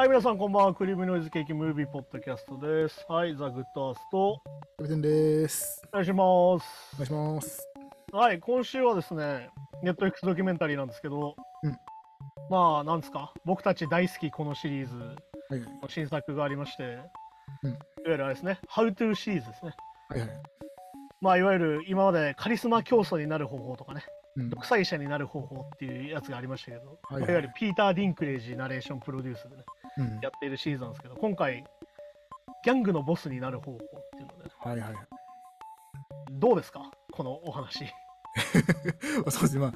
はい、皆さんこんばんは。クリームノイズケーキムービーポッドキャストです。はい、ザ・グッドアースト、キャプテンです。お願いします。お願いします。はい、今週はですね、ネット X ドキュメンタリーなんですけど、うんまあ、なんですか、僕たち大好きこのシリーズはいはい。の新作がありまして、うんいわゆるあれですね、How to シリーズですね。はいはい。まあ、いわゆる今までカリスマ教祖になる方法とかね、うん。独裁者になる方法っていうやつがありましたけど、はいはいいわゆるピーター・ディンクレイジナレーションプロデュースでね、うん。やっているシリーズなんですけど、今回、ギャングのボスになる方法っていうので、はいはい。どうですか？このお話。そうですね。まあ、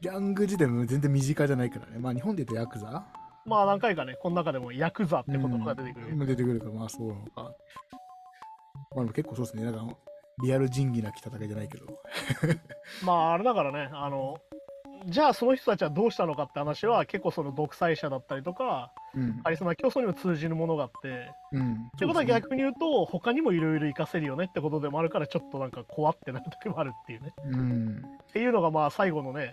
ギャング自体も全然身近じゃないからね。まあ、日本で言うとヤクザ？まあ何回かね、この中でもヤクザって言葉が出てくる。うん出てくるから、まあそうなのか。まあでも結構そうですね。なんか、リアル仁義なき戦いじゃないけど。まああれだからね、あの、じゃあその人たちはどうしたのかって話は結構その独裁者だったりとか、うんカ。リスマ競争にも通じるものがあって、うん。ってことは逆に言うと、他にもいろいろ活かせるよねってことでもあるから、ちょっとなんか怖ってなる時もあるっていうね。うん。っていうのがまあ最後のね、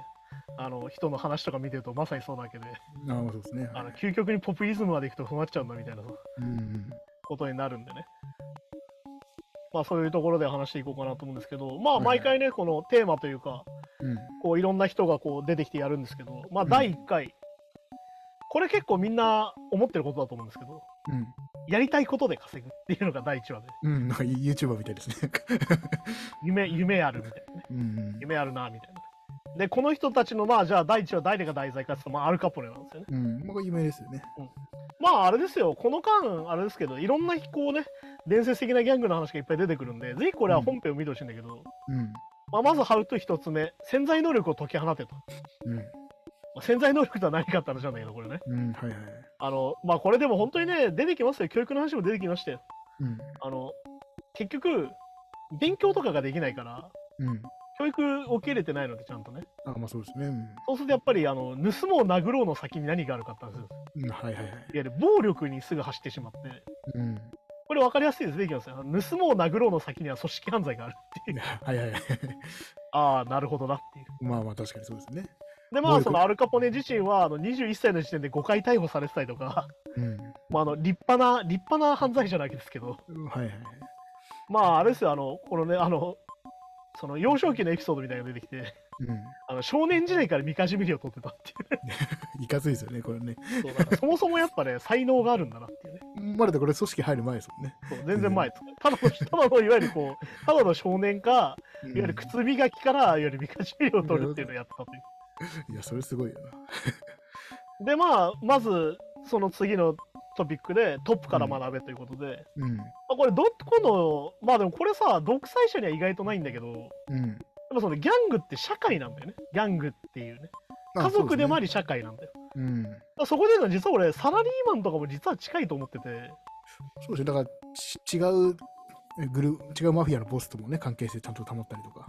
あの人の話とか見てるとまさにそうなわけで、ああ、そうですね。あの究極にポピュリズムまでいくとそうなっちゃうんだみたいなうん。ことになるんでね。まあそういうところで話していこうかなと思うんですけど、まあ毎回ね、このテーマというか、うん。こういろんな人がこう出てきてやるんですけど、まあうん第1回、これ結構みんな思ってることだと思うんですけど、うん。やりたいことで稼ぐっていうのが第1話で、うん。なんか YouTuber みたいですね。夢、夢あるみたいなね。うん。夢あるな、みたいな。で、この人たちの、まあじゃあ第1話誰が題材かっていうと、まあアルカポネなんですよね。うん。まあ、有名ですよね。まああれですよ、この間、あれですけど、いろんなこうね、伝説的なギャングの話がいっぱい出てくるんで、ぜひこれは本編を見てほしいんだけど、うん。まあ、まずハウト一つ目、潜在能力を解き放てと。うん。まあ、潜在能力とは何かって話なんだけど、これね。うん。はいはい。あの、まあこれでも本当にね、出てきますよ。教育の話も出てきましたよ。うん。あの、結局、勉強とかができないから、うん。教育を受け入れてないので、ちゃんとね。あまあそうですね。うんそうするとやっぱり、あの、盗もう殴ろうの先に何があるかって話ですよ。うん。はいはいはい。いわゆる暴力にすぐ走ってしまって、うん。これ分かりやすいです。出てきますよ。あの盗もう殴ろうの先には組織犯罪があるっていう。はいはいはい。ああ、なるほどなっていう。まあまあ確かにそうですね。で、まあ、そのアルカポネ自身は、あの、21歳の時点で5回逮捕されてたりとか、うん。まあ、あの、立派な、立派な犯罪者なわけですけど、はいはい。まあ、あれですよ、あの、このね、あの、その幼少期のエピソードみたいなのが出てきて、うん。あの少年時代からみかじめりを取ってたっていう いかついですよね、これね。ねそうだからそもそもやっぱね、才能があるんだなっていうね。まだでこれ組織入る前ですもんね。そう全然前。ただの、ただの、いわゆるこう、ただの少年か、いわゆる靴磨きから、いわゆるみかじめりを取るっていうのをやってたという。いや、それすごいよな。で、まあ、まず、その次のトピックで、トップから学べということで、うん。まあ、これどこのまあでもこれさ独裁者には意外とないんだけどうん。でもそのギャングって社会なんだよねギャングっていうね家族でもあり社会なんだよそうん。そこで実は俺サラリーマンとかも実は近いと思っててそうですね。だから、ち違うグル違うマフィアのボスともね、関係性ちゃんと保ったりとか。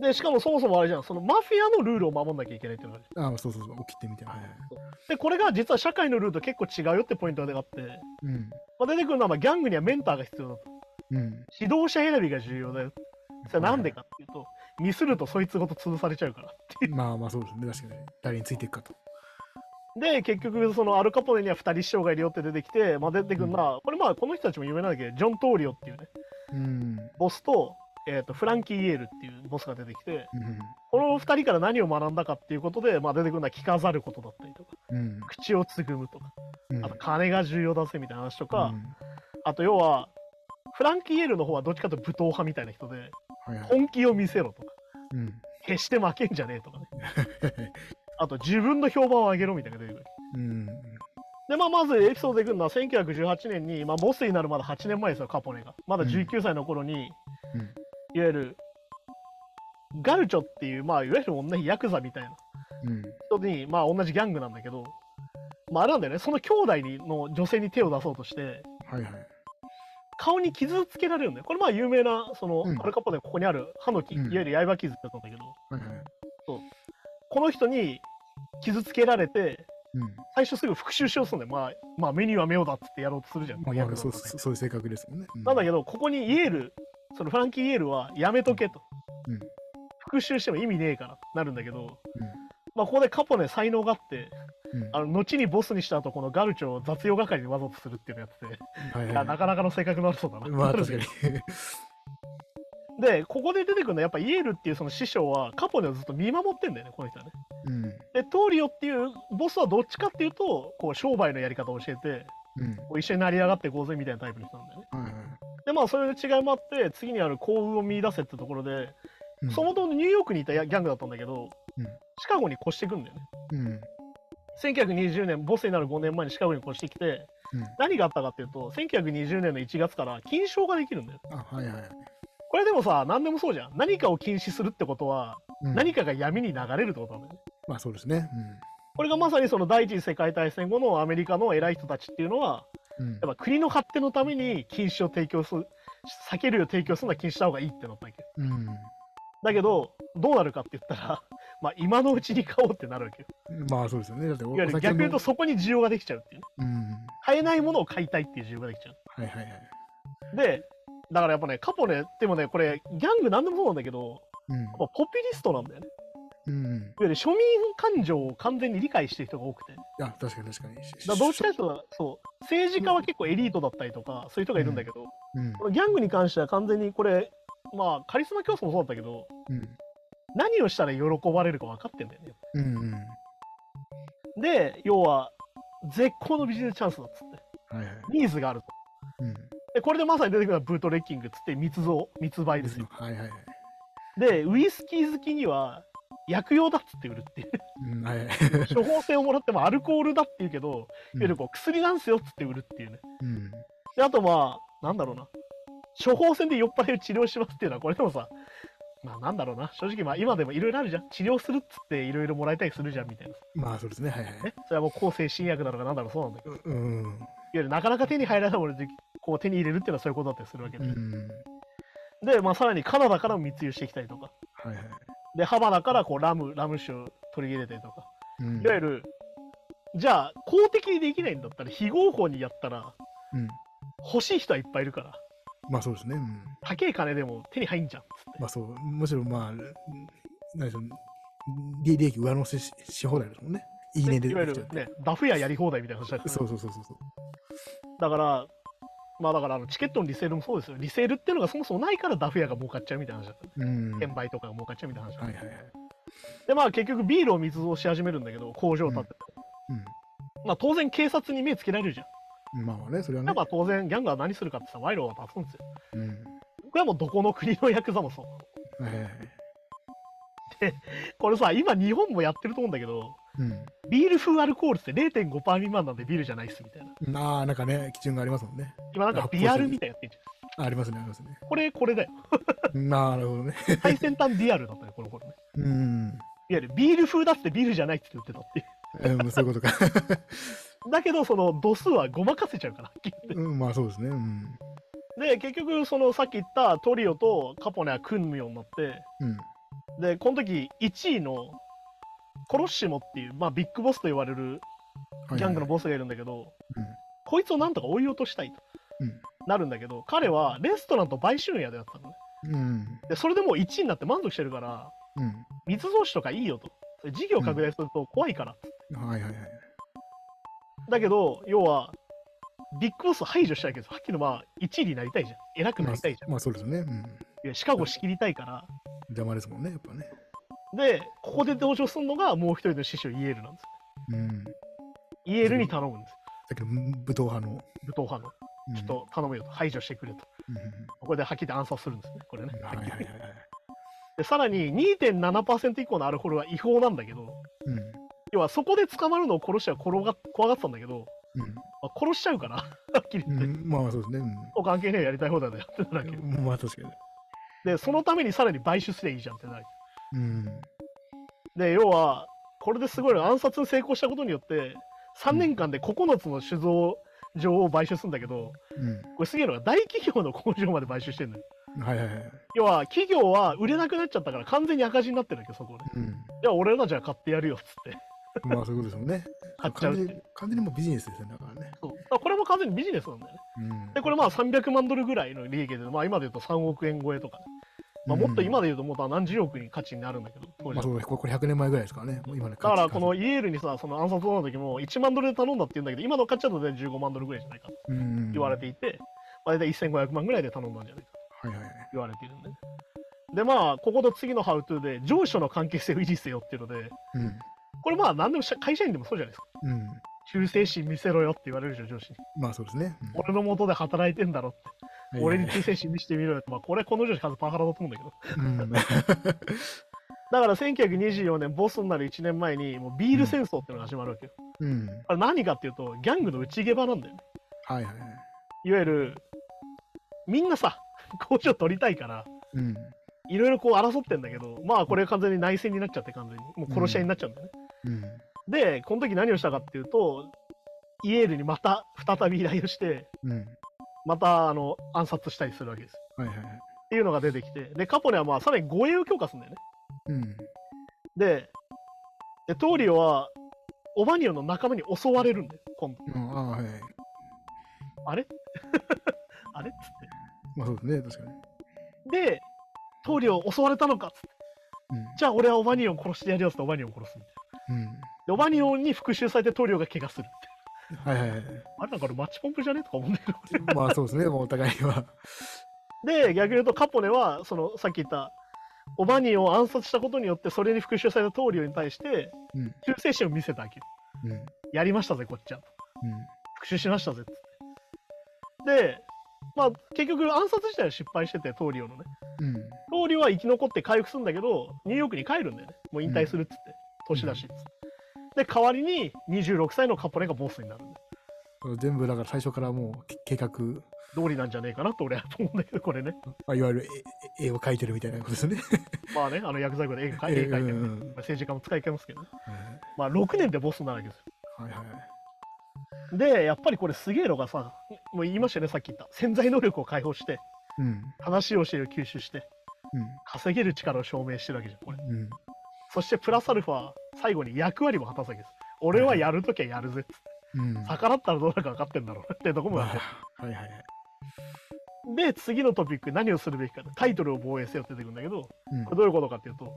でしかもそもそもあれじゃんそのマフィアのルールを守んなきゃいけないっていうのがあるああ、そうそうそう、起きてみたいな。でこれが実は社会のルールと結構違うよってポイントがあって、うん。まあ、出てくるのはまあギャングにはメンターが必要だとうん。指導者選びが重要だよそれはなんでかっていうとミスるとそいつごと潰されちゃうからっていうまあまあそうですね。確かに。誰についていくかと。で、結局、そのアルカポネには2人師匠がいるよって出てきて、まあ、出てくるのは、これまあ、この人たちも有名なんだけど、ジョン・トーリオっていうね、うん。ボスと、えー、とフランキー・イエールっていうボスが出てきて、うん。この2人から何を学んだかっていうことで、まあ、出てくるのは聞かざることだったりとか、うん。口をつぐむとか、うん。あと金が重要だぜみたいな話とか、うんあと要は、フランキー・イエールの方はどっちかというと武闘派みたいな人で、はいはい。本気を見せろとか、うん。決して負けんじゃねえとかね、あと自分の評判を上げろみたいなのが出てくる。うん。で、まあ、まずエピソードで来るのは1918年に、まあ、ボスになるまだ8年前ですよ、カポネが。まだ19歳の頃に、うん。いわゆる、ガルチョっていう、まあ、いわゆる同じヤクザみたいなうん。人に、まあ、同じギャングなんだけど、まあ、あれなんだよね、その兄弟にの女性に手を出そうとして、はいはい。顔に傷つけられるんだよ。これ、まあ、有名な、その、うんアルカポネのここにある歯の木、うんいわゆる刃傷だったんだけど、はいはい。この人に傷つけられて、うん。最初すぐ復讐しようとするんだよ。まあ、まあ、目には目をだっつってやろうとするじゃん。まあそうそうそういう性格ですもんね。うなんだけど、ここにイエール、そのフランキー・イエールはやめとけと。うん復讐しても意味ねえからなるんだけど、うんまあ、ここでカポネ才能があって、うんあの後にボスにした後このガルチョを雑用係でわざとするっていうのをやってて、はいいやなかなかの性格の悪そうだな。まあ確かに。で、ここで出てくるのはやっぱイエールっていうその師匠はカポネをずっと見守ってんだよね、この人はね。うん。で、トーリオっていうボスはどっちかっていうと、こう商売のやり方を教えて、うん。こう一緒に成り上がっていこうぜみたいなタイプの人なんだよね。はいはい。で、まあそれで違いもあって、次にある幸運を見出せってところで、うんそもそもニューヨークにいたギャングだったんだけど、うんシカゴに越してくんだよね。うん。1920年、ボスになる5年前にシカゴに越してきて、うん。何があったかっていうと、1920年の1月から禁賞ができるんだよ。あ、はいはい。これでもさ、何でもそうじゃん。何かを禁止するってことは、うん何かが闇に流れるってことなんだよね。まあそうですね。これがまさにその第一次世界大戦後のアメリカの偉い人たちっていうのは、うん。うんやっぱ国の発展のために禁止を提供する、酒類を提供するのは禁止した方がいいってなったわけ。うん。だけど、どうなるかって言ったら、まあ今のうちに買おうってなるわけよ。まあそうですよね。だって逆に言うとそこに需要ができちゃうっていうね。うん。買えないものを買いたいっていう需要ができちゃう。はいはいはい。で、だからやっぱね、カポネ、でもね、これ、ギャングなんでもそうなんだけど、うんポピュリストなんだよね。うん。庶民感情を完全に理解してる人が多くて。だかいや、確かに確かに。らどっちかというと、そう、政治家は結構エリートだったりとか、そういう人がいるんだけど、うん。ギャングに関しては完全にこれ、まあ、カリスマ競争もそうだったけど、うん。何をしたら喜ばれるか分かってんだよね。うんうん。で、要は、絶好のビジネスチャンスだっつって、はいはい。ニーズがあると。うん。で、これでまさに出てくるのはブートレッキングっつって密造、密売ですよ。はいはいはい。で、ウイスキー好きには、薬用だっつって売るっていう。うん、はいはい。処方箋をもらってもアルコールだって言うけど、いわうんゆるこう薬なんすよっつって売るっていうね。うん。で、あとまあ、なんだろうな。処方箋で酔っ払いを治療しますっていうのは、これでもさ、まあなんだろうな。正直まあ今でもいろいろあるじゃん。治療するっつっていろいろもらいたりするじゃんみたいな。まあそうですね。はいはい。ね。それはもう抗精神薬だろうがなんだろうそうなんだけど。いわうん。ゆるなかなか手に入らないものでこう手に入れるっていうのはそういうことだったりするわけで。うん。で、まあさらにカナダからも密輸してきたりとか。はいはい。で、ハバナからこうラム、ラム酒を取り入れたりとか。うんいわゆる、じゃあ公的にできないんだったら非合法にやったらうん。欲しい人はいっぱいいるから。まあそうですね。うん。高い金でも手に入んじゃん。まあそう、むしろまあ、うん何でしょう、利利益上乗せしし放題ですもんね。いいねでいわゆるね、ダフ屋やり放題みたいな話だから、そうそうそうそうそう。だから、まあだからあのチケットのリセールもそうですよ。リセールっていうのがそもそもないからダフ屋が儲かっちゃうみたいな話だった。うん。転売とかが儲かっちゃうみたいな話だった。はいはいはい。でまあ結局ビールを密造し始めるんだけど、工場を建てて。まあ当然警察に目つけられるじゃん。うん。まあまあね、それはねやっ。ぱ当然ギャングは何するかってさ、賄賂を出すんですよ。うん。これはもうどこの国のヤクザもそう。はいはいはい。これさ、今日本もやってると思うんだけど、うん。ビール風アルコールって0.5%未満なんでビールじゃないっすみたいな。ああ、なんかね、基準がありますもんね。今なんかビアルみたいなやってんじあありますね、ありますね。ゃん。これ、これだよ。なるほどね。最先端ビアルだったよ、この頃ね。うん。いわゆるビール風だってビールじゃないって言ってたっていう。うん、そういうことか。だけど、その度数はごまかせちゃうから。うん、まあそうですね。うん。てで、結局、そのさっき言ったトリオとカポネは組むようになって、うん。で、この時1位のコロッシモっていう、まあビッグボスと言われるギャングのボスがいるんだけど、こいつをなんとか追い落としたいとうん。なるんだけど、彼はレストランと売春屋でやってたのね。うん。うん。で、それでもう1位になって満足してるから、うん。密造酒とかいいよと。事業拡大すると怖いから。はいはいはい。だけど、要は、ビッグボス排除したいけど、はっきりまあ、1位になりたいじゃん。偉くなりたいじゃん。まあそうですね。うん。いやシカゴ仕切りたいから。邪魔ですもんね、やっぱね。で、ここで登場するのがもう一人の師匠、イエールなんです。うん。イエールに頼むんです。さっきの武闘派の。武闘派の。うんちょっと頼むよと。排除してくれと。うんうんここではっきり暗殺するんですね。これね。うんはいはいはいはい。で、さらに2.7%以降のアルコールは違法なんだけど、うん。要はそこで捕まるのを殺しちゃ転が怖がってたんだけど、うんまあ、殺しちゃうから、はっきり言って。うん、まあそうですね。お関係ねえやりたい放題だよってなるわけうん、まあ確かに。で、そのためにさらに買収すりゃいいじゃんってなる。うん。で、要は、これですごいの暗殺に成功したことによって、3年間で9つの酒造場を買収するんだけど、うん。これすげえのが大企業の工場まで買収してるのよ。はいはいはい。要は、企業は売れなくなっちゃったから完全に赤字になってるわけど、そこで。うん。いや、俺らじゃあ買ってやるよっつって。まあそういうことですもんね。買っちゃう完全に、もうビジネスですよね、だからね。そうこれも完全にビジネスなんだよね。うん。で、これまあ300万ドルぐらいの利益で、まあ今で言うと3億円超えとか、まあ、もっと今で言うともう何十億に価値になるんだけど、当時まあそうだこれこれ100年前ぐらいですからね。今のだからこのイエールにさ、その暗殺の時も1万ドルで頼んだって言うんだけど、今の価値だとね15万ドルぐらいじゃないかとうん言われていて、まあ、大体1500万ぐらいで頼んだんじゃないかとはいはいはい。言われているんで、ね。で、まあ、ここで次のハウトゥーで、上司の関係性を維持せよっていうので、うん。これまあ、何でも社会社員でもそうじゃないですか。うん。忠誠心見せろよって言われるでしょ、上司に。まあそうですね。うん俺の元で働いてんだろって。はい俺に忠誠心見せてみろよって。まあ、これこの上司数パワハラだと思うんだけど。うん。だから1924年、ボスになる1年前に、もうビール戦争っていうのが始まるわけよ。うん。あれ何かっていうと、ギャングの内ゲバなんだよね。はいはいはい。いわゆる、みんなさ、工場取りたいから、うん。いろいろこう争ってんだけど、まあこれ完全に内戦になっちゃって完全に。もう殺し合いになっちゃうんだよね。うん。で、この時何をしたかっていうと、イエールにまた再び依頼をして、うん。またあの暗殺したりするわけです。はいはいはい。っていうのが出てきて、で、カポネはまあさらに護衛を強化するんだよね。うん。で、でトーリオはオバニオンの仲間に襲われるんだよ、今度。うん、ああ、はいはい。あれ？あれ？っつっまあそうですね、確かに。て。で、トーリオ襲われたのかっつって。じゃあ俺はオバニオン殺してやるよっつってオバニオンを殺すみたいな。うん。うん。で、オバニオンに復讐されてトーリオが怪我するって。はいはいはい。あれなんか俺マッチポンプじゃねとか思うんだけど。まあそうですね、もうお互いには。で、逆に言うとカポネは、そのさっき言った、オバニオンを暗殺したことによって、それに復讐されたトーリオに対して、うん。忠誠心を見せたわけ。うん。うん。やりましたぜ、こっちは。復讐しましたぜっつって。で、まあ、結局暗殺自体は失敗してて、トーリオのね。うん。トーリオは生き残って回復するんだけど、ニューヨークに帰るんだよね。もう引退するっつって。年だしっつって。で、代わりに26歳のカポネがボスになるんだよ。全部だから最初からもうけ計画、通りなんじゃねえかなと俺は思うんだけど、これね。まあ、いわゆる絵絵を描いてるみたいなことですね。まあね、あの薬剤庫で絵描い絵 描いてる、ねうんうんうん政治家も使いけますけどね。まあ6年でボスになるわけですよ。はいはいはい。で、やっぱりこれすげえのがさ、もう言いましたよね、さっき言った。潜在能力を解放して、うん。話をしてる吸収して、稼げる力を証明してるわけじゃん、これ。うん。うん。そしてプラスアルファ、最後に役割も果たすわけです。俺はやるときはやるぜ。うん。逆らったらどうなるか分かってんだろうってとこもまああって。はいはいはい。で、次のトピック、何をするべきかタイトルを防衛せよって出てくるんだけど、こうんれどういうことかっていうと、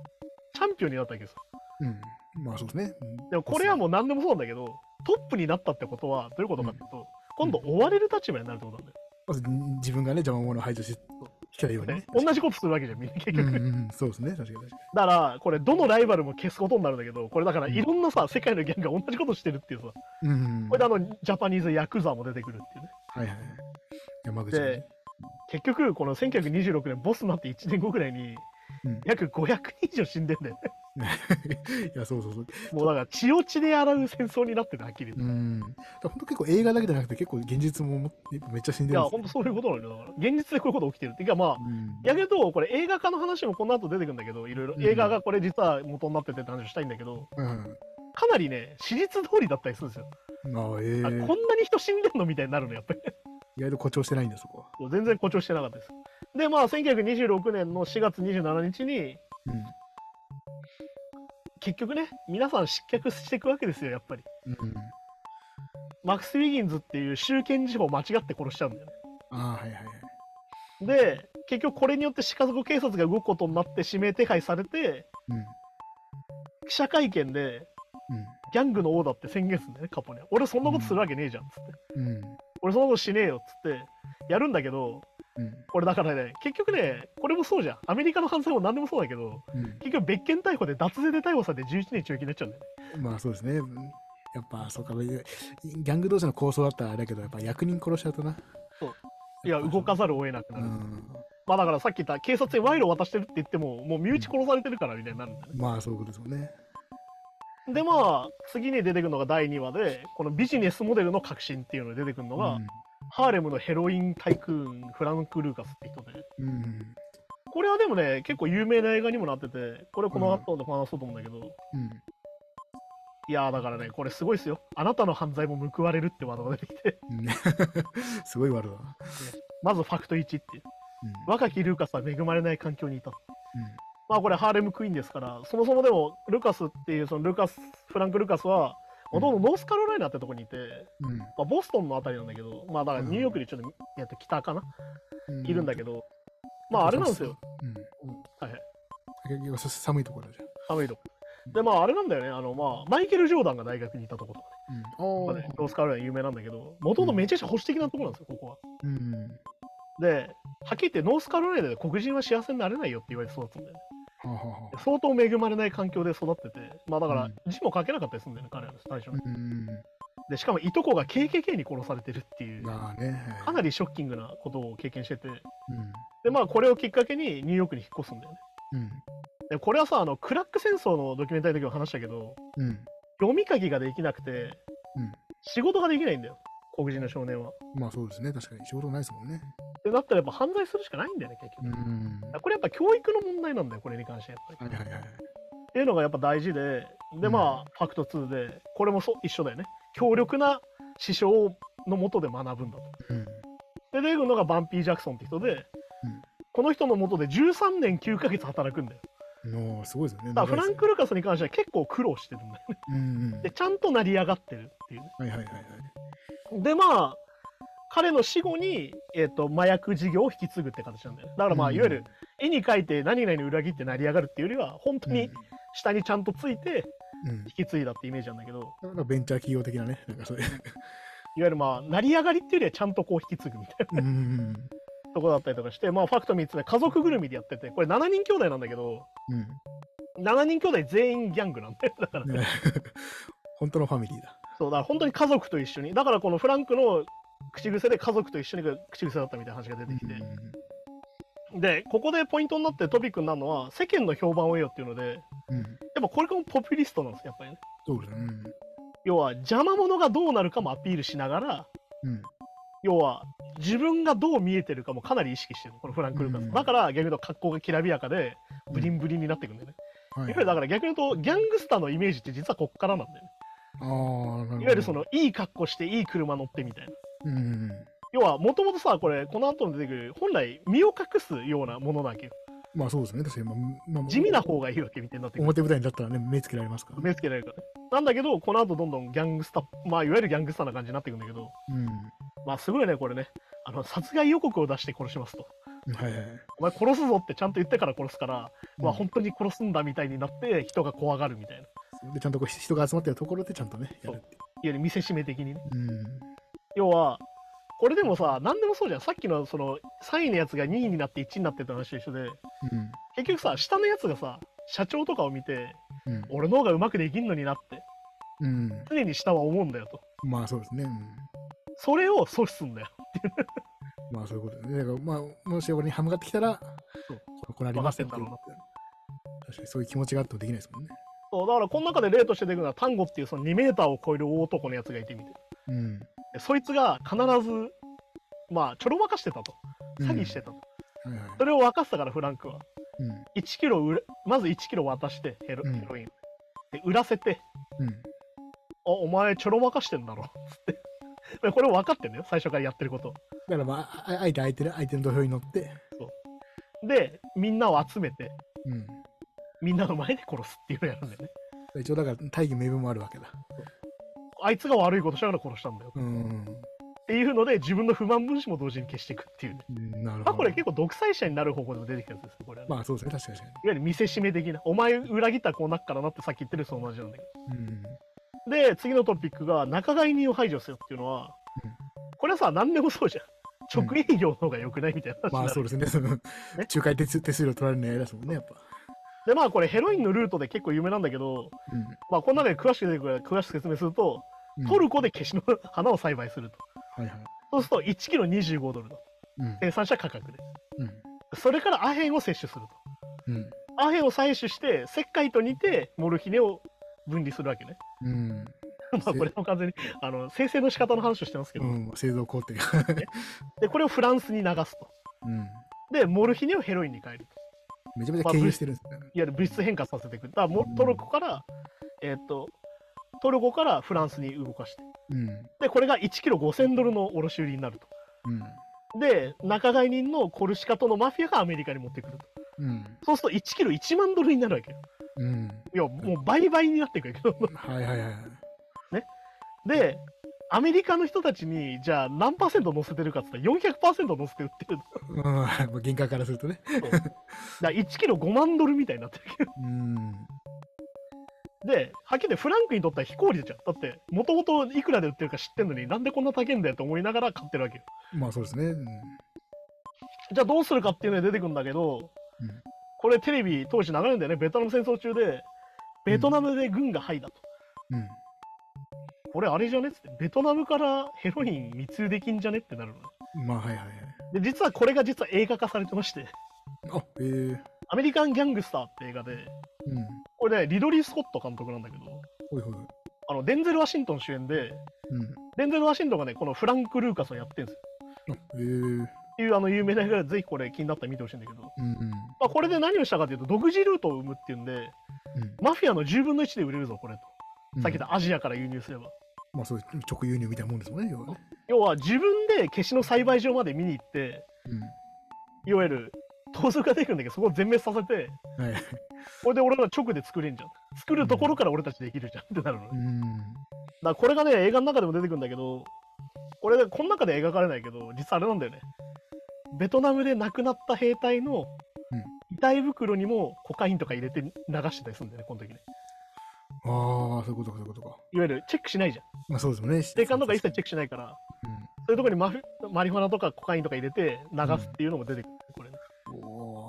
チャンピオンになったわけですよ。うん。まあそうですね。うんでもこれはもう何でもそうなんだけど、トップになったってことはどういうことかっていうと、今度追われる立場になるってことなんだよ。自分がね、邪魔者を排除してきたようにねね。同じことするわけじゃん、みんな結局。うんそうですね、確かに確かだから、これ、どのライバルも消すことになるんだけど、これだから、うんいろんなさ、世界のギャングが同じことしてるっていうさ、に。うんうん。これであの、ジャパニーズヤクザも出てくるっていうね。はいはい。山口はねで、結局、この1926年、ボスになって1年後ぐらいに、うん約500人以上死んでんだよね。いや、そうそうそう。もうだから、血を血で洗う戦争になってる、はっきり言って。うん。本当結構映画だけじゃなくて、結構現実もめっちゃ死んいや、でるんですほんとそういうことなのよ。だから、現実でこういうこと起きてるっていうか、まあ、うん逆に言うと、これ映画化の話もこの後出てくるんだけど、いろいろうん映画がこれ実は元になっててって話をしたいんだけど、うん。かなりね、史実通りだったりするんですよ。ああ、ええあこんなに人死んでんのみたいになるの、やっぱり。意外と誇張してないんだ、そこは。全然誇張してなかったです。で、まあ、1926年の4月27日に、結局ね、皆さん失脚していくわけですよ、やっぱり。うん。うん。マックス・ウィギンズっていう集権事法を間違って殺しちゃうんだよね。ああ、はいはいはい。で、結局これによってシカゴ警察が動くことになって指名手配されて、うん。記者会見で、ギャングの王だって宣言するんだよね、カポネは。俺そんなことするわけねえじゃん、つって。うん。うん。俺そんなことしねえよ、つって。やるんだけど、うん。これだからね、結局ね、これもそうじゃん。アメリカの犯罪も何でもそうだけど、うん。結局別件逮捕で脱税で逮捕されて11年懲役になっちゃうんだよね。まあそうですね。うんやっぱそうか、ギャング同士の構想だったらあれだけど、やっぱ役人殺しちゃうとな。いや、動かざるを得なくなる。うん。まあだからさっき言った警察に賄賂を渡してるって言っても、もう身内殺されてるからみたいになるんだよね。まあそういうことですもんね。でまあ、次に出てくるのが第2話で、このビジネスモデルの革新っていうのが出てくるのが、ハーレムのヘロインタイクーン、フランク・ルーカスって人で、うん。うん。これはでもね、結構有名な映画にもなってて、これこの後で話そうと思うんだけど、うん。いやーだからね、これすごいですよ。あなたの犯罪も報われるってワードが出てきて、うん すごい悪だな。まずファクト1っていう。うん。若きルーカスは恵まれない環境にいた。うんまあこれハーレムクイーンですから、そもそもでもルカスっていうそのルカス、フランク・ルカスは、もともとノースカロライナってとこにいて、うんまあ、ボストンのあたりなんだけど、まあだからニューヨークにちょっと、えっと北かな、うん。いるんだけど、まああれなんですよ。うん。結構さ寒いところだじ寒いとこ。で、まあ、あれなんだよね。あの、まあ、マイケル・ジョーダンが大学にいたとことかね。ゃん。うん。あまあねノースカロライナ有名なんだけど、もともとめちゃくちゃ保守的なところなんですよ、ここは。うん。で、はっきり言って、ノースカロライナで黒人は幸せになれないよって言われて育つんだよね。相当恵まれない環境で育ってて、まあだからうん、字も書けなかったりするんだよね、彼らの最初。で、しかもいとこが KKK に殺されてるっていう、まあね。かなりショッキングなことを経験してて、うん。で、まあこれをきっかけにニューヨークに引っ越すんだよね。うん。で、これはさ、あの、クラック戦争のドキュメンタリーの時も話したけど、うん。読み書きができなくて、うん仕事ができないんだよ、黒人の少年は。まあそうですね。確かに仕事ないですもんね。で、だったらやっぱ犯罪するしかないんだよね、結う局。ん。はこれやっぱ教育の問題なんだよ、これに関してやっぱり。いはいはい。っていうのがやっぱ大事で、で、まあ、ファクト2で、これもそ一緒だよね。強力な師匠のもとで学ぶんだと。うん。で、出てくるのがバンピー・ジャクソンって人で、うんこの人のもとで13年9ヶ月働くんだよ。のすごいですよね。だフランク・ルカスに関しては結構苦労してるんだよね。うんうん。で、ちゃんと成り上がってるっていうね。はいはいはいはい。で、まあ、彼の死後に、えっ、と、麻薬事業を引き継ぐって形なんだよね。だからまあ、うんいわゆる絵に描いて何々に裏切って成り上がるっていうよりは、本当に下にちゃんとついて。引き継いだってイメージなんだけど、なんかベンチャー企業的なね。なんかそういう。いわゆるまあ、成り上がりっていうよりはちゃんとこう引き継ぐみたいなうんうんとこだったりとかして、まあ、ファクト3つ目、家族ぐるみでやってて、これ7人兄弟なんだけど、うん。7人兄弟全員ギャングなんだよ。だから、うん。ね本当のファミリーだ。そうだから本当に家族と一緒に、だからこのフランクの口癖で家族と一緒に口癖だったみたいな話が出てきて、で、ここでポイントになってトピックになるのは、世間の評判を得よっていうので、うん。うん。やっぱこれもポピュリストなんですよ、やっぱりね。そうですね。要は、邪魔者がどうなるかもアピールしながら、うん。要は、自分がどう見えてるかもかなり意識してるのこのフランク・ルカス。うんだから、逆に言うと格好がきらびやかで、ブリンブリンになっていくんだよね。はいいわゆるだから逆に言うと、ギャングスターのイメージって実はこっからなんだよね。ああ、なるほど。いわゆるその、いい格好して、いい車乗ってみたいな。うんうん要は、もともとさ、これ、この後に出てくる、本来、身を隠すようなものなわけ。まあそうですね。確かに、まあ、まあ、地味な方がいいわけみたいになってくる。表舞台にだったらね、目つけられますから、ね。目つけられるからね。なんだけど、この後どんどんギャングスター、まあ、いわゆるギャングスターな感じになっていくんだけど、うん。まあ、すごいね、これね。あの、殺害予告を出して殺しますと。はいはい。お前殺すぞってちゃんと言ってから殺すから、まあ、うん本当に殺すんだみたいになって、人が怖がるみたいな。いわで、ちゃんとこう人が集まってるところでちゃんとね、やるっていゆる見せしめ的にね。う。うん。要は、これでもさ、何でもそうじゃん。さっきのその3位のやつが2位になって1位になってって話と一緒で、うん。結局さ、下のやつがさ、社長とかを見て、うん。俺の方がうまくできんのになって、うん。常に下は思うんだよと。まあそうですね。それを阻止すんだよ。うん、まあそういうことですね。だからまあ、もし俺に歯向かってきたら、そうここなりますよ分かってんだろ確かにそういう気持ちがあってもできないですもんね。そうだからこの中で例として出てくるのは、タンゴっていうその2メーターを超える大男のやつがいてみて。うん。でそいつが必ず、まあ、ちょろまかしてたと。詐欺してたと。はいはい。それを分かってたから、フランクは。うん。1キロまず1キロ渡して、ヘロうんヘロイン。で、売らせて、うん。あ、お前ちょろまかしてんだろ。つって。でこれ分かってんだよ、最初からやってること。だからまあ、あ相手相手の相手の土俵に乗って、で、みんなを集めて、うん。みんなの前で殺すっていうのをやるんだよね。一応だから大義名分もあるわけだ。あいつが悪いことしたから殺したんだよ。うん。っていうので、自分の不満分子も同時に消していくっていうね。うんなるほど。まあ、これ結構独裁者になる方向でも出てきたやつですね、これはね、まあそうですね、確かにいわゆる見せしめ的な。お前裏切ったらこうなっからなってさっき言ってる人と同じなんだけ。ど。で、次のトピックが仲買人を排除せよっていうのは、うんこれはさ、何でもそうじゃん。直営業の方が良くないみたいな話になるまあそうですね、その、仲介手数手数料取られるの嫌ですもんね、やっぱ。で、まあこれヘロインのルートで結構有名なんだけど、うんまあこの中で詳しく出てくるから詳しく説明すると、うん。トルコでケシの花を栽培すると。はいはい。そうすると1キロ25ドルのうん。生産者価格で。うん。それからアヘンを摂取すると。うん。アヘンを採取して、石灰と煮て、モルヒネを分離するわけね。うん。まあこれも完全にあの生成の仕方の話をしてますけど、うん。製造工程が。でこれをフランスに流すと。うん。で、モルヒネをヘロインに変えると。めちゃめちゃ経由してるんですね。いわゆる物質変化させていく。だからもトルコから、えーっと、トルコからフランスに動かして。うん。で、これが1キロ5000ドルの卸売りになると。うん。で、仲買人のコルシカとのマフィアがアメリカに持ってくると。うん。そうすると1キロ1万ドルになるわけよ。うん。いや、もう倍々になっていくわけど。はいはいはい。で、アメリカの人たちに、じゃあ何パーセント乗せてるかって言ったら400%乗せて売ってるの。うん、まあ原価からするとね。だから1キロ5万ドルみたいになってるけど。うん。で、はっきり言ってフランクにとっては非効率じゃん。だって、もともといくらで売ってるか知ってんのになんでこんな高いんだよと思いながら買ってるわけよ。まあそうですね。うん。じゃあどうするかっていうので出てくるんだけど、うんこれテレビ当時流れるんだよね。ベトナム戦争中で、ベトナムで軍が入だと。うん。これあれじゃねっつって、ベトナムからヘロイン密輸できんじゃねってなるの。まあはいはいはい。で、実はこれが実は映画化されてまして、あ、ええー。アメリカン・ギャングスターって映画で、うん。これね、リドリー・スコット監督なんだけど、ほいほい。あの、デンゼル・ワシントン主演で、うん。デンゼル・ワシントンがね、このフランク・ルーカスをやってるんですよ。あ、ええー。っていうあの有名な映画でぜひこれ気になったら見てほしいんだけど、うんうん。まあ、これで何をしたかというと独自ルートを生むっていうんでうんマフィアの10分の1で売れるぞこれと、うんさっき言ったアジアから輸入すればまあそういう直輸入みたいなもんですもんね、要はね。要は自分で消しの栽培場まで見に行っていわゆる盗賊が出てくるんだけどそこを全滅させてうん。はい。これで俺ら直で作れんじゃん作るところから俺たちできるじゃんってなるの、ねうん。だからこれがね映画の中でも出てくるんだけどこれでこの中で描かれないけど実はあれなんだよねベトナムで亡くなった兵隊のうん遺体袋にもコカインとか入れて流してたりするんだよねこの時ねああ、そういうことか、そういうことか。いわゆるチェックしないじゃんまあそうですもんね。定款とか一切チェックしないからうそういうところにマフィマリファナとかコカインとか入れて流すっていうのも出てくる、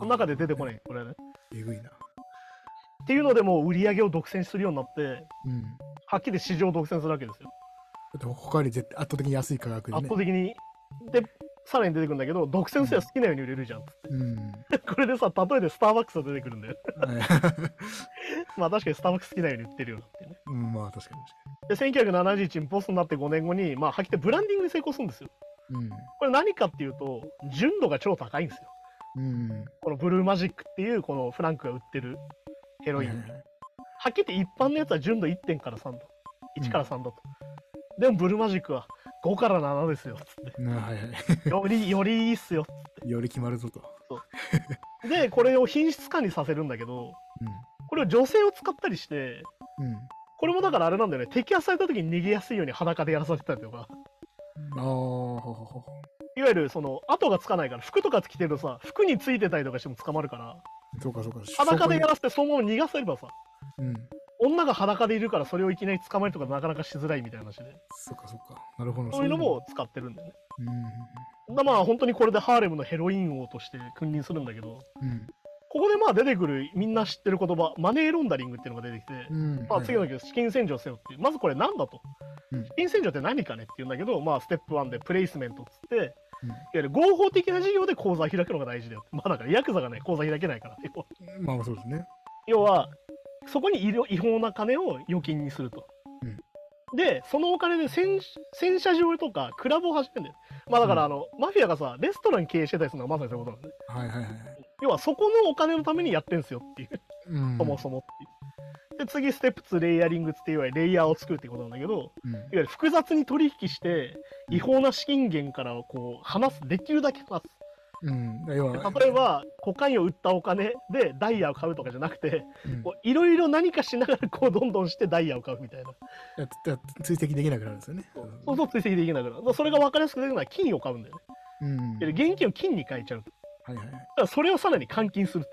この中で出てこないこれねえぐいな。っていうのでもう売り上げを独占するようになってうん。はっきり市場を独占するわけですよだって他より絶対圧倒的に安い価格でね圧倒。的にでさらに出てくるんだけど独占すれば好きなように売れるじゃんっつってうん。これでさ、例えでスターバックスが出てくるんだよ。は いまあ確かにスターバックス好きなように売ってるよなってね。うん、まあ確かにで、1971年ポストになって5年後に、まあ、はっきりブランディングに成功するんですよ。確かこれ何かっていうと、純度が超高いんですよ。に。うん。うん。このブルーマジックっていう、このフランクが売ってるヘロイン。ははいはっきり言って一般のやつは純度1点から3度。1から3度と。でもブルーマジックは5から7ですよ。つっなはい。より、よりいいっすよ。より決まるぞと。で、これを品質化にさせるんだけど、これを女性を使ったりして、うん。うん。これもだからあれなんだよね、摘発された時に逃げやすいように裸でやらされてたりとか、ああ。いわゆるその跡がつかないから、服とか着てるとさ、服についてたりとかしても捕まるから、そうかそうか。裸でやらせてそのまま逃がせればさ、うん。女が裸でいるからそれをいきなり捕まえるとかなかなかしづらいみたいな話で、そうかそうか。なるほど。そういうのも使ってるんだよね。うん。だまあ本当にこれでハーレムのヘロイン王として君臨するんだけど、うん。ここでまあ出てくるみんな知ってる言葉、マネーロンダリングっていうのが出てきて、うん。まあ、次の時資金洗浄せよっていう、まずこれなんだと、うん資金洗浄って何かねっていうんだけど、まあ、ステップ1でプレイスメントっつって、うんいわゆる合法的な事業で口座を開くのが大事だよ。まあだからヤクザがね、口座開けないから。まあそうですね。要は、そこに違違法な金を預金にすると。で、そのお金で洗洗車場とかクラブを始めるんだよ。まあだからあの、マフィアがさ、レストラン経営してたりするのはまさにそういうことなんだね。はいはいはい。要はそこのお金のためにやってんすよっていう。うん。そもそもっていう。で、次、ステップ2、レイヤリングっていわゆるレイヤーを作るってことなんだけど、うん。いわゆる複雑に取引して、違法な資金源からこう離す、できるだけ離す。うん。要は、例えば、コカインを売ったお金でダイヤを買うとかじゃなくて、いろいろ何かしながらこうどんどんしてダイヤを買うみたいな。追跡できなくなるんですよね。そうそう追跡できなくなる。それが分かりやすく出るのは金を買うんだよね。うん。で現金を金に変えちゃうと。はいはいはい。だからそれをさらに換金すると。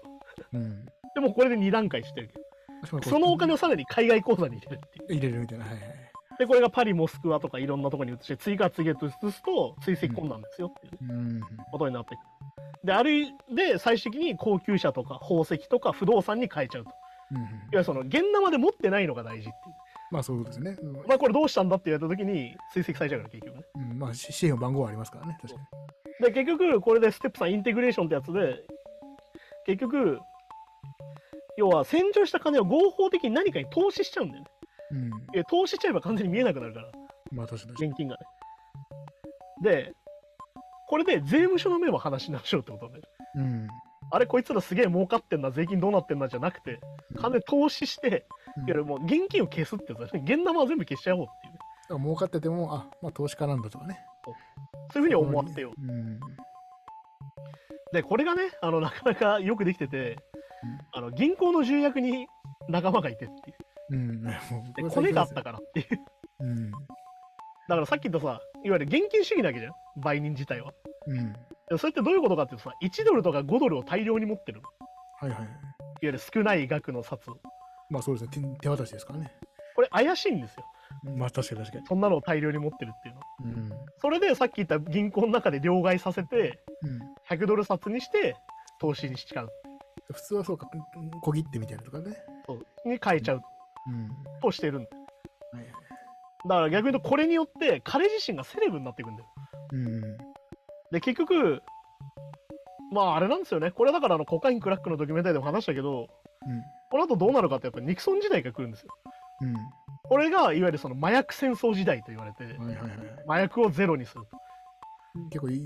うん。でもこれで2段階してるけど、そのお金をさらに海外口座に入れるっていう。入れるみたいな。はいはい。で、これがパリ、モスクワとかいろんなところに移して、次から次へと移すと追跡困難ですよっていううん。ことになっていく。で、あるいで、最終的に高級車とか宝石とか不動産に変えちゃうと。うん。いわゆるその、現生で持ってないのが大事っていう。まあそうですね。うんまあこれどうしたんだって言われた時に追跡されちゃうから結局ね。うん、まあ、し紙幣の番号はありますからね、確かに。で、結局これでステップ3インテグレーションってやつで、結局、要は洗浄した金を合法的に何かに投資しちゃうんだよね。うん。いや投資しちゃえば完全に見えなくなるから、まあ確かに。現金がね。で、これで税務署の目も話し直しようってことなんだよ。うん。あれ、こいつらすげえ儲かってんな、税金どうなってんなじゃなくて、金で投資して、うんいやもう現金を消すってやつだね。現玉は全部消しちゃおうっていうね。だから儲かってても、あ、まあ投資家なんだとかね。そういうふうに思わせよう。うん。で、これがね、あの、なかなかよくできてて、あの、銀行の重役に仲間がいてっていう。うん。もうで、コネがあったからっていう。うん。だからさっき言ったさ、いわゆる現金主義なわけじゃん、売人自体は。うん。でそれってどういうことかっていうとさ、1ドルとか5ドルを大量に持ってる。はいはい。いわゆる少ない額の札。まあそうですね。手手渡しですからね。これ怪しいんですよ。まあ確かに確かに。そんなのを大量に持ってるっていうの。うん。それでさっき言った銀行の中で両替させて、うん。100ドル札にして投資にしちゃう。普通はそうか、小切手みたいなとかね。そうに変えちゃううん。としてるんだ。はいはい。だから逆に言うとこれによって彼自身がセレブになっていくんだよ。うん。で、結局、まああれなんですよね。これだからあのコカインクラックのドキュメンタリーでも話したけど、この後どうなるかってやっぱニクソン時代が来るんですよ。うん。これがいわゆるその麻薬戦争時代と言われて、うん。はいはいはい。麻薬をゼロにすると。結構いい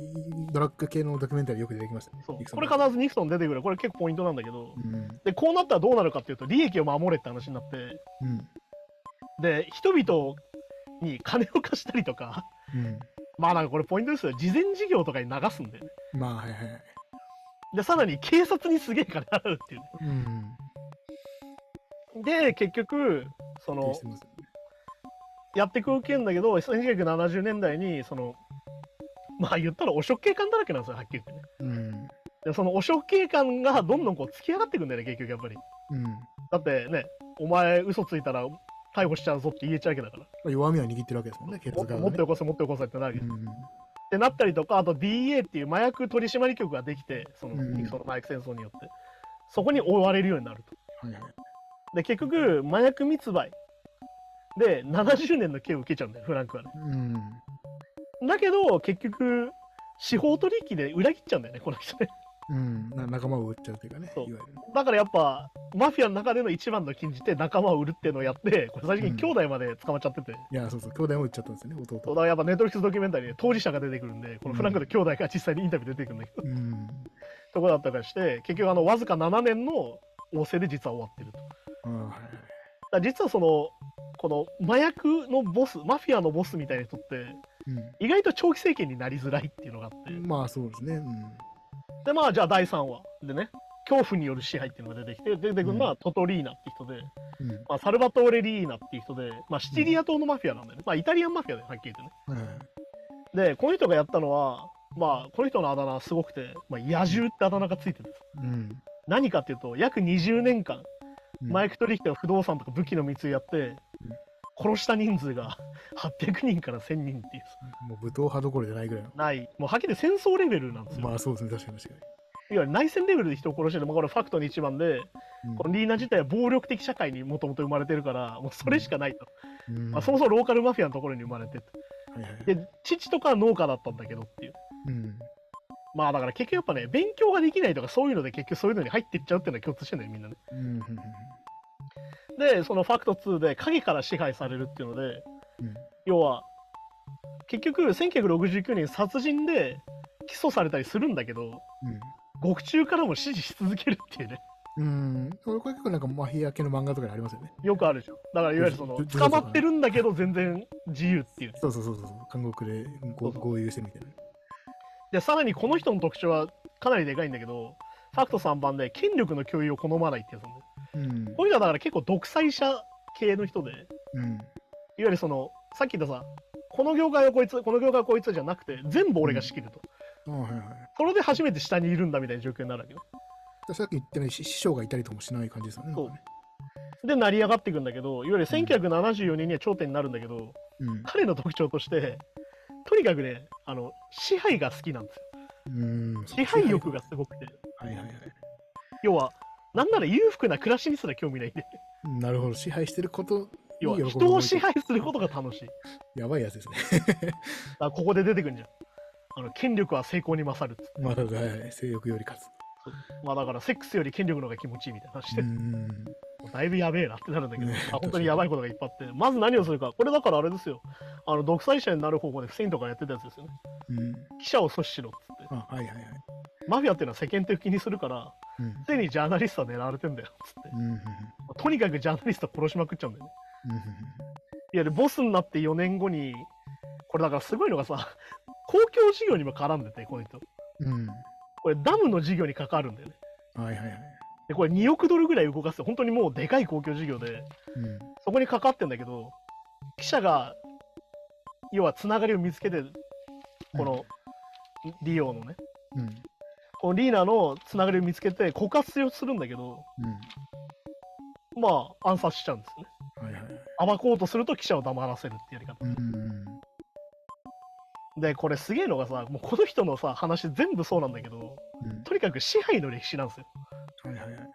ドラッグ系のドキュメンタリーよく出てきましたね。これ必ずニクソン出てくる。これ結構ポイントなんだけど、うん。で、こうなったらどうなるかっていうと、利益を守れって話になって、うん。で、人々に金を貸したりとか、うん。まあなんかこれポイントですよ。事前事業とかに流すんだよね。まあはいはいはい。で、さらに警察にすげえ金払うっていううん。ね。で、結局、そのやってくけんだけど、1970年代に、その、まあ言ったら汚職警官だらけなんですよ、はっきり言ってね。うん。で、その汚職警官がどんどんこう突き上がっていくんだよね、結局やっぱり。うん。だってね、お前嘘ついたら逮捕しちゃうぞって言えちゃうわけだから。まあ弱みは握ってるわけですもんね、警も察側が、ね。持ってよこせ、持ってよこせってなるわけうん。ってなったりとか、あと DA っていう麻薬取締局ができて、その,、うんその麻薬戦争によって、そこに追われるようになると。はいはい。で、結局、麻薬密売で70年の刑を受けちゃうんだよ、フランクはね。うん。だけど、結局、司法取引で裏切っちゃうんだよね、この人ね。うん。な仲間を売っちゃうというかね、そういわゆる。だからやっぱ、マフィアの中での一番の禁じて仲間を売るっていうのをやって、これ最終的に兄弟まで捕まっちゃってて、いや、そうそう、兄弟も売っちゃったんですよね、そうだ弟。からやっぱネットフリックスドキュメンタリーで当事者が出てくるんで、このフランクの兄弟が実際にインタビュー出てくるんだけど、うん。とこだったりして、結局あの、わずか7年の王政で実は終わってると。だかああ、はいはい。ら実はその、この麻薬のボス、マフィアのボスみたいな人って、意外と長期政権になりづらいっていうのがあって、うん。まあそうですね。うん。で、まあじゃあ第3話でね、恐怖による支配っていうのが出てきて、出てくるのはトトリーナって人で、うん。まあ、サルバトーレ・リーナっていう人で、まあ、シチリア島のマフィアなんだよね。まあ、イタリアンマフィアではっきり言ってね。はいはい。で、この人がやったのは、まあ、この人のあだ名はすごくて、まあ、野獣ってあだ名がついてるんです。うん。何かっていうと、約20年間、うん麻薬取引とか不動産とか武器の密輸やって、殺した人数が 800人から1000人っていう、もう武闘派どころじゃないぐらいの。ない、もうはっきり戦争レベルなんですよ。まあそうですね、確かに確かいわゆる内戦レベルで人を殺してる、まあ、これファクトに一番で、に。このリーナ自体は暴力的社会にもともと生まれてるから、もうそれしかないと。うんまあ、そもそもローカルマフィアのところに生まれててはいはいはい。で、父とかは農家だったんだけどっていう。うん。まあだから結局やっぱね、勉強ができないとかそういうので結局そういうのに入っていっちゃうっていうのは共通してんだよ、みんなね。うん。うんで、そのファクト2で影から支配されるっていうので、うん要は、結局1969年殺人で起訴されたりするんだけど、獄中からも支持し続けるっていうね、うん。うん。これ結構なんかマフィア系の漫画とかにありますよね。よくあるじゃん。だからいわゆるその、捕まってるんだけど全然自由っていうね。そうそうそうそう。監獄で合流してるみたいな。で、さらにこの人の特徴はかなりでかいんだけど、ファクト3番で権力の共有を好まないってやつなんだよ。うん。こういうのはだから結構独裁者系の人で、いわうん。ゆるその、さっき言ったさ、この業界はこいつ、この業界はこいつじゃなくて、全部俺が仕切ると。あはいはい。それで初めて下にいるんだみたいな状況になるわけね。さっき言ったように師師匠がいたりともしない感じですよね。そうで、成り上がっていくんだけど、いわゆる1974年には頂点になるんだけど、うん。彼の特徴として、とにかくね、あの、支配が好きなんですよ。うん。支配欲がすごくて。はいはいはい。要は、なんなら裕福な暮らしにすら興味ないんで。なるほど。支配してること要は、人を支配することが楽しい。やばいやつですね。らここで出てくるんじゃん。あの、権力は成功に勝るっつって。まだ、はい性欲より勝つ。まあだから、セックスより権力の方が気持ちいいみたいな話で、うん。だいぶやべえなってなるんだけど、ねあ本当にやばいことがいっぱいあって、まず何をするか、これだからあれですよ。あの、独裁者になる方向で不正とかやってたやつですよね。うん。記者を阻止しろっつって。あ、はいはいはい。マフィアっていうのは世間的にするから、うん。常にジャーナリストは狙われてんだよ、つって。うん。うん。とにかくジャーナリスト殺しまくっちゃうんだよね。いわゆるボスになって4年後に、これだからすごいのがさ、公共事業にも絡んでて、この人。うん。うん。これダムの事業に関わるんだよね。はいはいはい。で、これ2億ドルぐらい動かす、本当にもうでかい公共事業で、うん。そこに関わってんだけど、記者が要はつながりを見つけてこのリオのねうん。このリーナのつながりを見つけて告発するんだけどうん。まあ暗殺しちゃうんですよねはいはいはい。暴こうとすると記者を黙らせるってやり方うん。でこれすげえのがさもうこの人のさ話全部そうなんだけどうん。とにかく支配の歴史なんですよはいはいはい。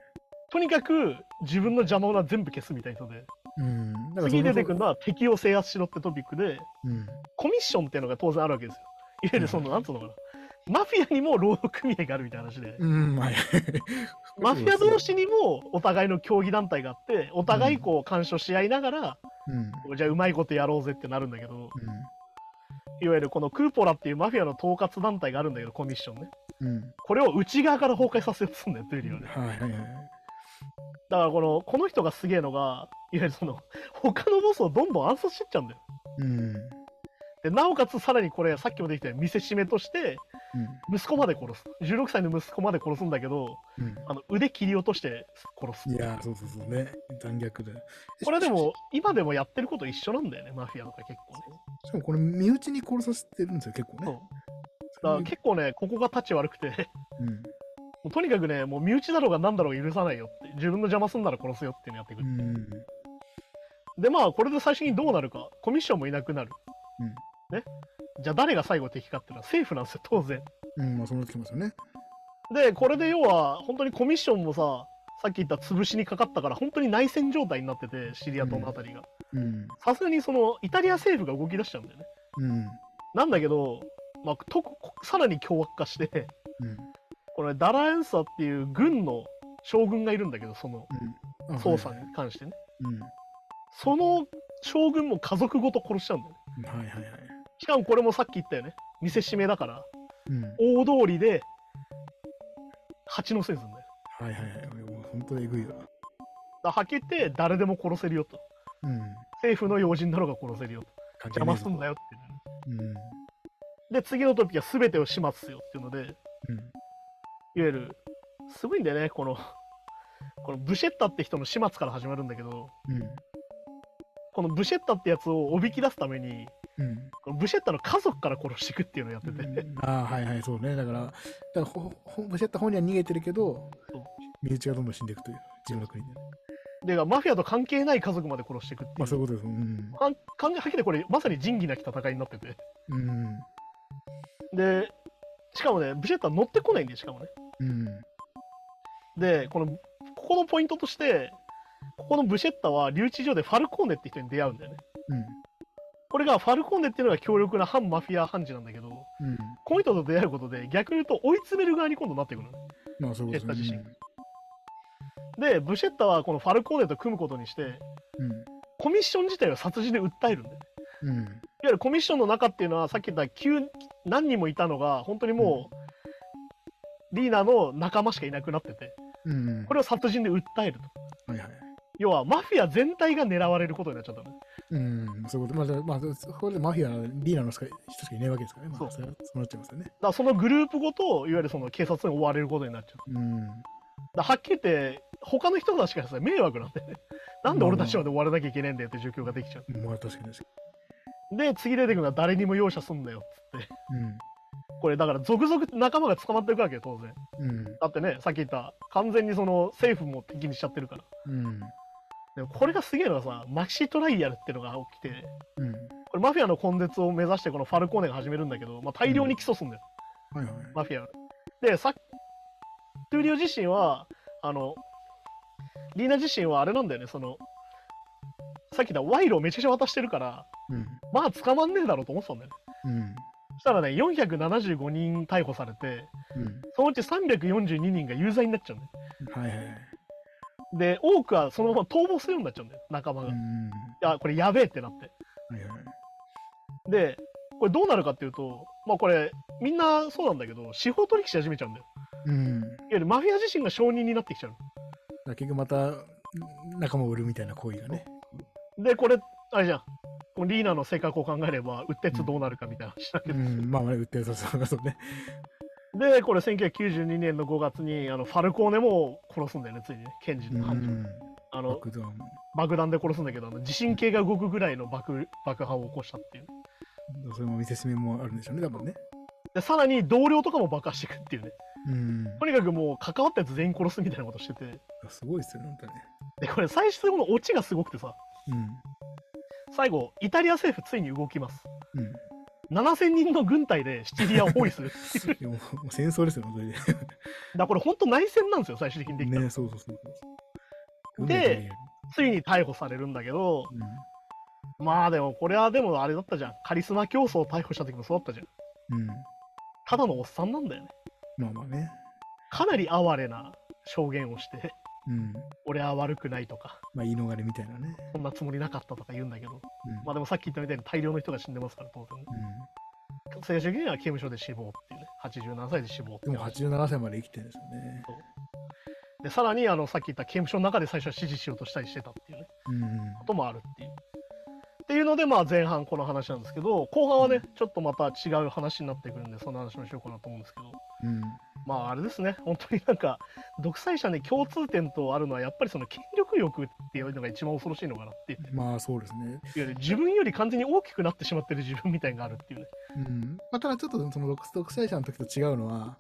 とにかく自分の邪魔を全部消すみたいな人でうん。次の出てくるのは敵を制圧しろってトピックでうん。コミッションっていうのが当然あるわけですよいわゆるそのなんつうのかなマフィアにも労働組合があるみたいな話でうん、はい。マフィア同士にもお互いの競技団体があってお互いこう干渉し合いながら、うん。じゃあうまいことやろうぜってなるんだけどうん。いわゆるこのクーポラっていうマフィアの統括団体があるんだけどコミッションねうん。これを内側から崩壊させようとするんだよというよねはいはいはい。だからこのこの人がすげえのがいわゆるその他のボスをどんどん暗殺してっちゃうんだようん。でなおかつさらにこれさっきもできたように見せしめとして息子まで殺す。16歳の息子まで殺すんだけどうん。あの腕切り落として殺す。いやー、そうそうそうね。残虐で。これでも今でもやってること一緒なんだよねマフィアとか結構ね。しかもこれ、身内に殺させてるんですよ、結構ね。だから結構ねここがタッチ悪くて。うん。もうとにかくねもう身内だろうが何だろうが許さないよって。自分の邪魔すんなら殺すよっていうのやってくる、うん。でまあこれで最終的にどうなるか。コミッションもいなくなる、うん。ねじゃあ誰が最後敵かっていうのは政府なんですよ当然うん、まあ、そうなってきますよね。でこれで要は本当にコミッションもささっき言った潰しにかかったから本当に内戦状態になっててシリア島のあたりがうん。さすがにそのイタリア政府が動き出しちゃうんだよねうん。なんだけど、まあ、とさらに凶悪化してうん。これダラエンサっていう軍の将軍がいるんだけどそのうん。あ捜査に関してね、うん。その将軍も家族ごと殺しちゃうんだよねはいはいはい。しかもこれもさっき言ったよね見せしめだからうん。大通りで蜂のせいするんだよはいはいはい。もう本当にえぐいわ。だはっきり言って誰でも殺せるよとうん。政府の要人だろうが殺せるよと邪魔すんだよ。よってねうん。で次のトピックは全てを始末せよっていうのでいわうん。ゆるすごいんだよねこのこのブシェッタって人の始末から始まるんだけどうん。このブシェッタってやつをおびき出すためにうん。このブシェッタの家族から殺していくっていうのをやってて、うんああ、はいはい、そうね。だから、だからほほブシェッタ本人は逃げてるけど身内がどんどん死んでいくという、自分の国で。でマフィアと関係ない家族まで殺していくっていう,、まあそういうことです。うん。かんはっきりこれまさに仁義なき戦いになっててうん。でしかもねブシェッタ乗ってこないんでしかもねうん。でこのここのポイントとしてここのブシェッタは留置所でファルコーネって人に出会うんだよねうん。これがファルコーネっていうのが強力な反マフィア判事なんだけどうん。この人と出会うことで逆に言うと追い詰める側に今度なってくるまあそうですブシェッタ自でブシェッタはこのファルコーネと組むことにしてうん。コミッション自体を殺人で訴えるんだよねうん。いわゆるコミッションの中っていうのはさっき言った9何人もいたのが本当にもう、リーナの仲間しかいなくなっててうん。これを殺人で訴えるとはいはい。要はマフィア全体が狙われることになっちゃったのねうん。そういうこと。まあ、だまあ、そこでマフィアのリーナのしか人しかいないわけですからね。まあ、そそうそうなっちゃいますよね。だそのグループごといわゆるその警察に追われることになっちゃううん。だはっきり言って他の人たちからさ迷惑なんだよねなんで俺たちまで追われなきゃいけないんだよって状況ができちゃうまあ確かに確かで次出てくるのは誰にも容赦すんなよっつってに。これだから続々仲間が捕まっていくわけよ当然うん。うん。だってねさっき言った完全にその政府も敵にしちゃってるからうん。でもこれがすげえのはさマキシトライアルっていうのが起きてうん。これマフィアの根絶を目指してこのファルコーネが始めるんだけど、まあ、大量に起訴するんだよ、はいはい。マフィアがでさトゥーリオ自身はあのリーナ自身はあれなんだよねそのさっき言った賄賂をめちゃくちゃ渡してるからうん。まあ捕まんねえだろうと思ってたんだよねうん。そしたらね475人逮捕されてうん。そのうち342人が有罪になっちゃうんだよはいはいはい。で多くはそのまま逃亡するようになっちゃうんだよ仲間が、いうん。やこれやべえってなって。でこれどうなるかっていうとまあこれみんなそうなんだけど司法取引し始めちゃうんだようん。いわゆるマフィア自身が証人になってきちゃうだ結局また仲間を売るみたいな行為がね。でこれあれじゃんリーナの性格を考えればうってつどうなるかみたいな話だけど、うん。まあまあ、売ってるそうそうそうね。でこれ1992年の5月にあのファルコーネも殺すんだよねついにね検事うの判事、ん。あの爆弾。爆弾で殺すんだけどあの地震計が動くぐらいの爆爆破を起こしたっていうそれも見せしめもあるんでしょうね、多分ね。でさらに同僚とかも爆破していくっていうね。うん。とにかくもう関わったやつ全員殺すみたいなことしてて。すごいですよね、本当にね。で、これ最終のオチがすごくてさ、うん。最後、イタリア政府ついに動きます。うん。7000人の軍隊でシチリアを包囲するっていう。いやもう戦争ですよ、本当にね。だからこれ本当内戦なんですよ、最終的にできたのね、そうそうそうそう。でついに逮捕されるんだけど、うまあでもこれはでもあれだったじゃん。カリスマ競争を逮捕した時もそうだったじゃん。ん。うん。ただのおっさんなんだよね。まあまあね。かなり哀れな証言をして、うん。俺は悪くないとか、まあ言い逃れみたいなね。そんなつもりなかったとか言うんだけど、うん。まあでもさっき言ったみたいに大量の人が死んでますから、当然ね。うん。最終的には刑務所で死亡っていうね、87歳で死亡ってでもいう話87歳まで生きてるんですよね。で、さらにあのさっき言った刑務所の中で最初は指示しようとしたりしてたっていうね、うん。こともあるっていう。っていうので、まあ前半この話なんですけど、後半はね、ちょっとまた違う話になってくるんで、その話もしようかなと思うんですけど、うん。まああれですね、本当になんか、独裁者に共通点とあるのは、やっぱりその権力欲っていうのが一番恐ろしいのかなっていう。まあそうですね。いわゆる自分より完全に大きくなってしまってる自分みたいなのがあるっていうね。うん。まあただちょっとその独独裁者の時と違うのは、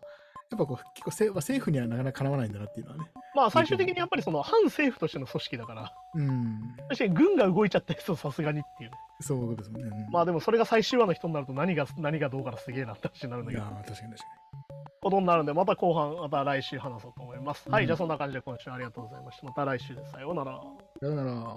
やっぱこう結構せ、まあ、政府にはなかなかかなわないんだなっていうのはね。まあ最終的にやっぱりその反政府としての組織だから、うん。確かに軍が動いちゃった人さすがにっていうね。そうですね。うんまあでもそれが最終話の人になると何が何がどうからすげえなって話になるんだけどいやー、確かに確かことになるんで、また後半、また来週話そうと思います。うん、はい、じゃあそんな感じで今週ありがとうございました。また来週です。さようなら。さようなら。